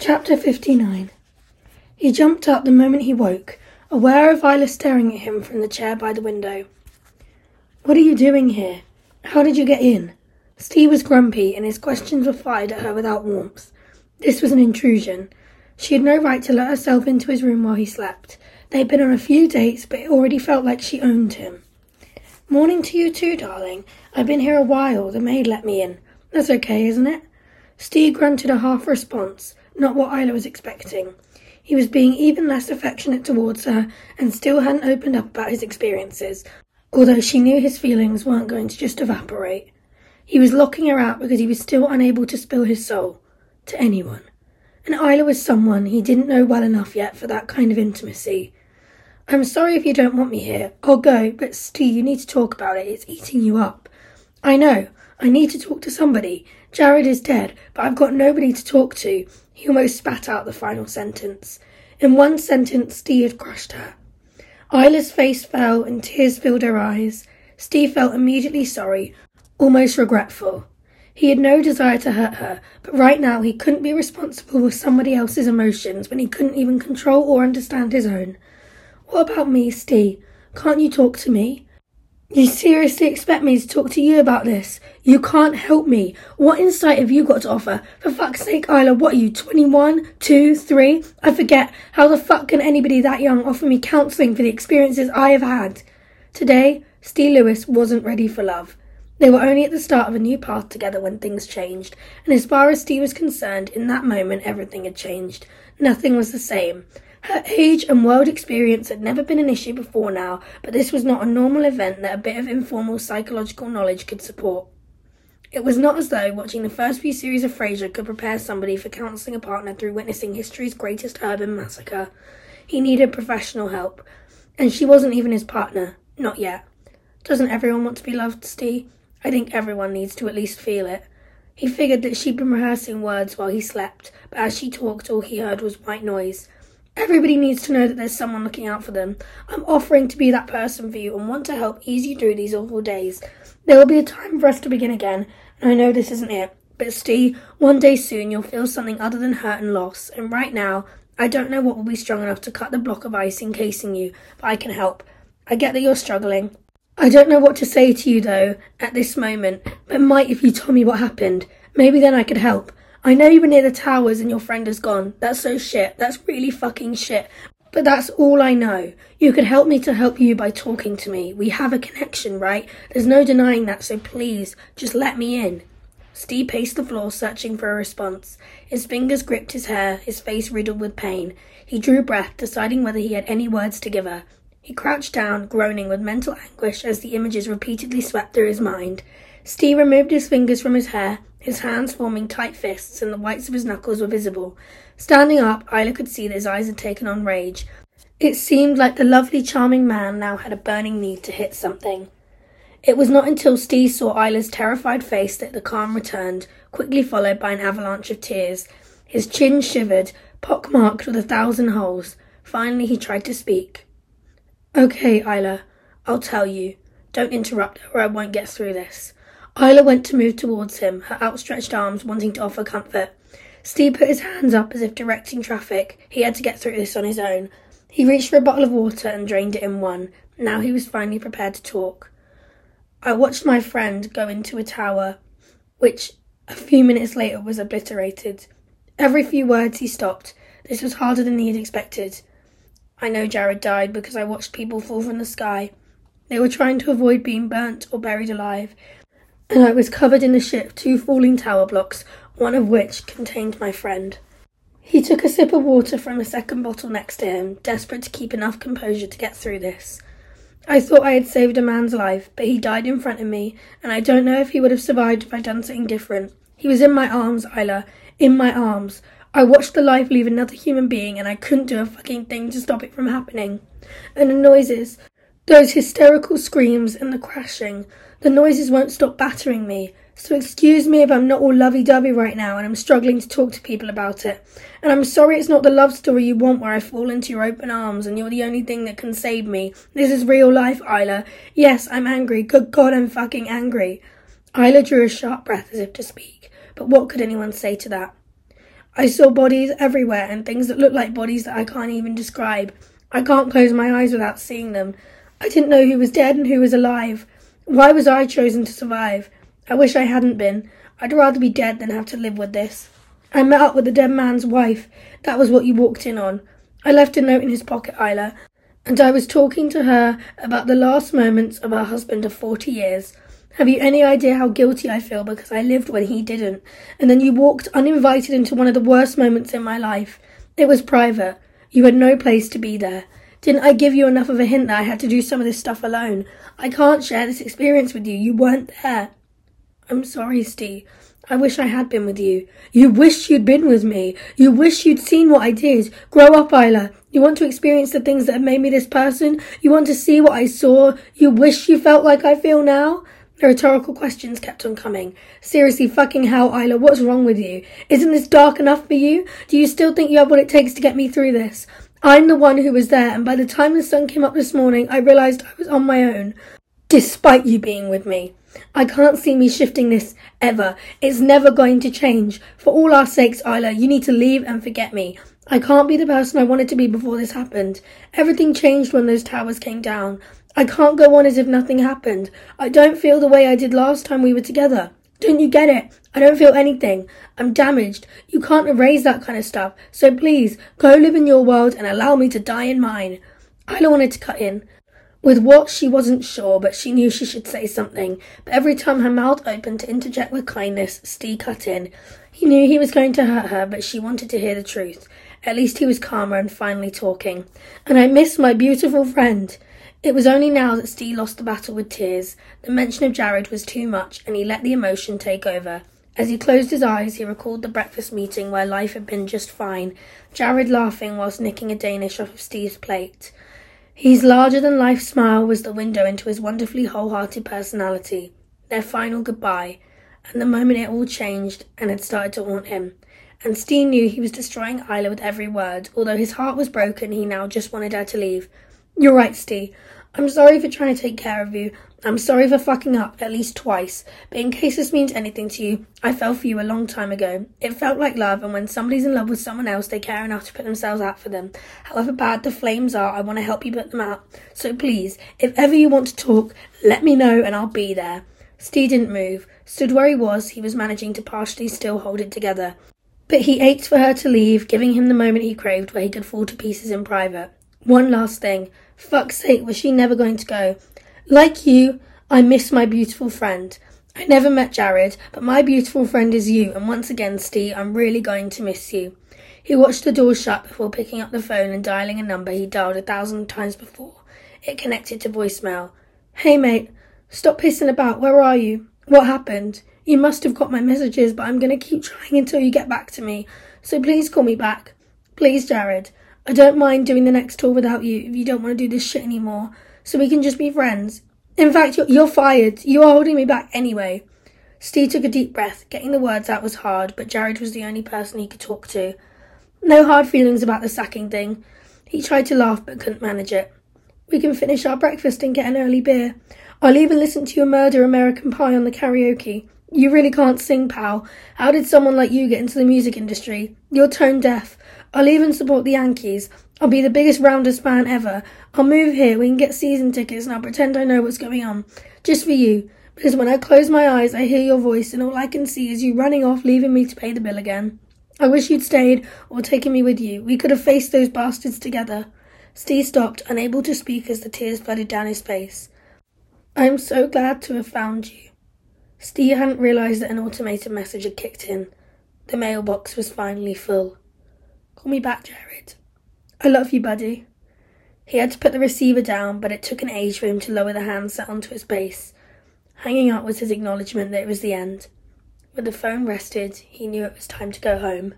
Chapter 59 He jumped up the moment he woke, aware of Isla staring at him from the chair by the window. What are you doing here? How did you get in? Steve was grumpy, and his questions were fired at her without warmth. This was an intrusion. She had no right to let herself into his room while he slept. They had been on a few dates, but it already felt like she owned him. Morning to you too, darling. I've been here a while. The maid let me in. That's okay, isn't it? Steve grunted a half response not what Isla was expecting. He was being even less affectionate towards her and still hadn't opened up about his experiences, although she knew his feelings weren't going to just evaporate. He was locking her out because he was still unable to spill his soul to anyone. And Isla was someone he didn't know well enough yet for that kind of intimacy. I'm sorry if you don't want me here. I'll go, but Steve, you need to talk about it. It's eating you up. I know. I need to talk to somebody. Jared is dead, but I've got nobody to talk to. He almost spat out the final sentence. In one sentence, Steve had crushed her. Isla's face fell and tears filled her eyes. Steve felt immediately sorry, almost regretful. He had no desire to hurt her, but right now he couldn't be responsible for somebody else's emotions when he couldn't even control or understand his own. What about me, Steve? Can't you talk to me? You seriously expect me to talk to you about this? You can't help me. What insight have you got to offer? For fuck's sake, Isla, what are you, 21, 2, 3? I forget. How the fuck can anybody that young offer me counselling for the experiences I have had? Today, Steve Lewis wasn't ready for love. They were only at the start of a new path together when things changed, and as far as Steve was concerned, in that moment everything had changed. Nothing was the same. Her age and world experience had never been an issue before now, but this was not a normal event that a bit of informal psychological knowledge could support. It was not as though watching the first few series of Frasier could prepare somebody for counselling a partner through witnessing history's greatest urban massacre. He needed professional help, and she wasn't even his partner. Not yet. Doesn't everyone want to be loved, Steve? I think everyone needs to at least feel it. He figured that she'd been rehearsing words while he slept, but as she talked, all he heard was white noise. Everybody needs to know that there's someone looking out for them. I'm offering to be that person for you and want to help ease you through these awful days. There will be a time for us to begin again, and I know this isn't it. But Steve, one day soon you'll feel something other than hurt and loss, and right now, I don't know what will be strong enough to cut the block of ice encasing you, but I can help. I get that you're struggling. I don't know what to say to you though, at this moment, but might if you told me what happened. Maybe then I could help. I know you were near the towers and your friend is gone. That's so shit. That's really fucking shit. But that's all I know. You could help me to help you by talking to me. We have a connection, right? There's no denying that, so please, just let me in. Steve paced the floor, searching for a response. His fingers gripped his hair, his face riddled with pain. He drew breath, deciding whether he had any words to give her. He crouched down, groaning with mental anguish as the images repeatedly swept through his mind. Steve removed his fingers from his hair, his hands forming tight fists, and the whites of his knuckles were visible. Standing up, Isla could see that his eyes had taken on rage. It seemed like the lovely, charming man now had a burning need to hit something. It was not until Steve saw Isla's terrified face that the calm returned, quickly followed by an avalanche of tears. His chin shivered, pock-marked with a thousand holes. Finally, he tried to speak. Okay, Isla, I'll tell you. Don't interrupt or I won't get through this. Isla went to move towards him, her outstretched arms wanting to offer comfort. Steve put his hands up as if directing traffic. He had to get through this on his own. He reached for a bottle of water and drained it in one. Now he was finally prepared to talk. I watched my friend go into a tower, which a few minutes later was obliterated. Every few words he stopped. This was harder than he had expected. I know Jared died because I watched people fall from the sky. They were trying to avoid being burnt or buried alive and I was covered in the ship two falling tower blocks, one of which contained my friend. He took a sip of water from a second bottle next to him, desperate to keep enough composure to get through this. I thought I had saved a man's life, but he died in front of me, and I don't know if he would have survived if I'd done something different. He was in my arms, Isla, in my arms. I watched the life leave another human being, and I couldn't do a fucking thing to stop it from happening. And the noises, those hysterical screams and the crashing, the noises won't stop battering me. So excuse me if I'm not all lovey-dovey right now and I'm struggling to talk to people about it. And I'm sorry it's not the love story you want where I fall into your open arms and you're the only thing that can save me. This is real life, Isla. Yes, I'm angry. Good God, I'm fucking angry. Isla drew a sharp breath as if to speak, but what could anyone say to that? I saw bodies everywhere and things that looked like bodies that I can't even describe. I can't close my eyes without seeing them. I didn't know who was dead and who was alive. Why was I chosen to survive? I wish I hadn't been. I'd rather be dead than have to live with this. I met up with the dead man's wife. That was what you walked in on. I left a note in his pocket, Isla, and I was talking to her about the last moments of her husband of forty years. Have you any idea how guilty I feel because I lived when he didn't? And then you walked uninvited into one of the worst moments in my life. It was private. You had no place to be there. Didn't I give you enough of a hint that I had to do some of this stuff alone? I can't share this experience with you. You weren't there. I'm sorry, Steve. I wish I had been with you. You wish you'd been with me. You wish you'd seen what I did. Grow up, Isla. You want to experience the things that have made me this person? You want to see what I saw? You wish you felt like I feel now? The rhetorical questions kept on coming. Seriously, fucking hell, Isla, what's wrong with you? Isn't this dark enough for you? Do you still think you have what it takes to get me through this? I'm the one who was there, and by the time the sun came up this morning, I realized I was on my own. Despite you being with me. I can't see me shifting this ever. It's never going to change. For all our sakes, Isla, you need to leave and forget me. I can't be the person I wanted to be before this happened. Everything changed when those towers came down. I can't go on as if nothing happened. I don't feel the way I did last time we were together. Don't you get it? I don't feel anything. I'm damaged. You can't erase that kind of stuff. So please, go live in your world and allow me to die in mine. Isla wanted to cut in. With what she wasn't sure, but she knew she should say something. But every time her mouth opened to interject with kindness, Steve cut in. He knew he was going to hurt her, but she wanted to hear the truth. At least he was calmer and finally talking. And I miss my beautiful friend. It was only now that Steve lost the battle with tears. The mention of Jared was too much, and he let the emotion take over. As he closed his eyes, he recalled the breakfast meeting where life had been just fine, Jared laughing whilst nicking a Danish off of Steve's plate. His larger than life smile was the window into his wonderfully wholehearted personality. Their final goodbye, and the moment it all changed and had started to haunt him. And Steve knew he was destroying Isla with every word. Although his heart was broken, he now just wanted her to leave. You're right, Steve. I'm sorry for trying to take care of you. I'm sorry for fucking up at least twice. But in case this means anything to you, I fell for you a long time ago. It felt like love, and when somebody's in love with someone else, they care enough to put themselves out for them. However bad the flames are, I want to help you put them out. So please, if ever you want to talk, let me know and I'll be there. Steve didn't move. Stood where he was, he was managing to partially still hold it together. But he ached for her to leave, giving him the moment he craved where he could fall to pieces in private. One last thing. Fuck's sake, was she never going to go? Like you, I miss my beautiful friend. I never met Jared, but my beautiful friend is you, and once again, Steve, I'm really going to miss you. He watched the door shut before picking up the phone and dialing a number he dialed a thousand times before. It connected to voicemail. Hey mate, stop pissing about, where are you? What happened? You must have got my messages, but I'm going to keep trying until you get back to me. So please call me back. Please, Jared. I don't mind doing the next tour without you if you don't want to do this shit anymore. So we can just be friends. In fact, you're, you're fired. You are holding me back anyway. Steve took a deep breath. Getting the words out was hard, but Jared was the only person he could talk to. No hard feelings about the sacking thing. He tried to laugh but couldn't manage it. We can finish our breakfast and get an early beer. I'll even listen to your murder American Pie on the karaoke. You really can't sing, pal. How did someone like you get into the music industry? You're tone deaf. I'll even support the Yankees. I'll be the biggest Rounders fan ever. I'll move here. We can get season tickets and I'll pretend I know what's going on. Just for you. Because when I close my eyes, I hear your voice and all I can see is you running off, leaving me to pay the bill again. I wish you'd stayed or taken me with you. We could have faced those bastards together. Steve stopped, unable to speak as the tears flooded down his face. I'm so glad to have found you. Steve hadn't realized that an automated message had kicked in. The mailbox was finally full. Call me back, Jared. I love you, buddy. He had to put the receiver down, but it took an age for him to lower the handset onto its base. Hanging up was his acknowledgement that it was the end. When the phone rested, he knew it was time to go home.